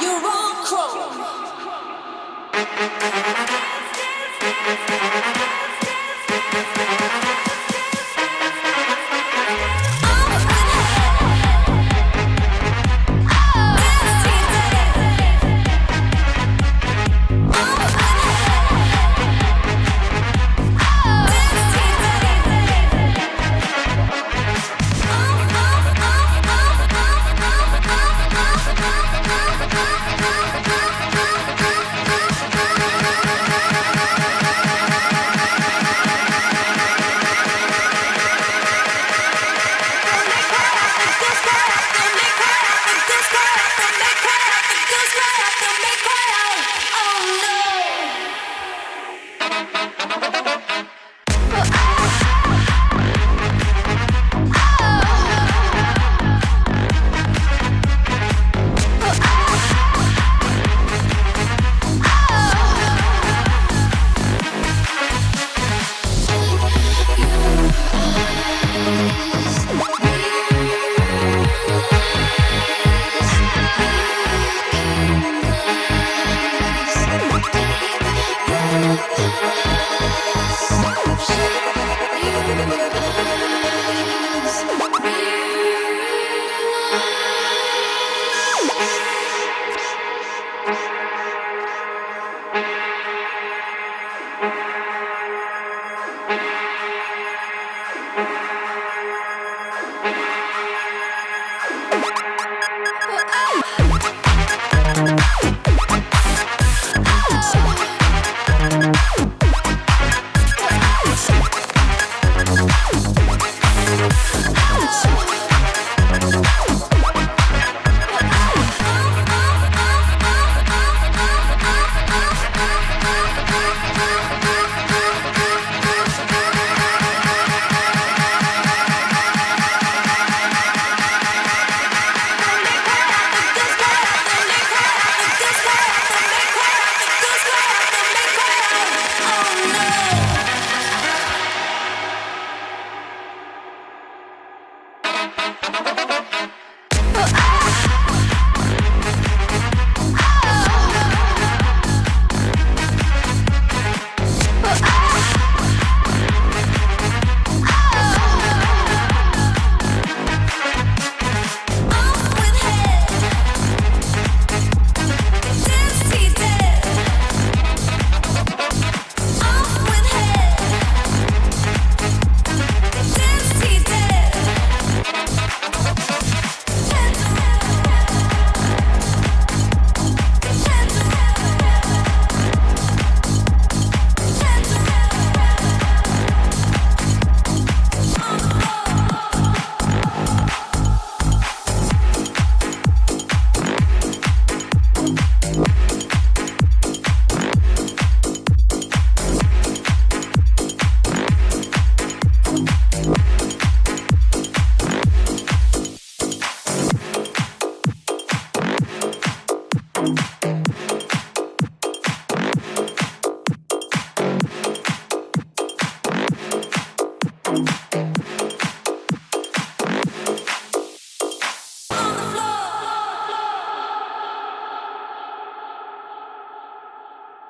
You're on chrome. Make one. lips.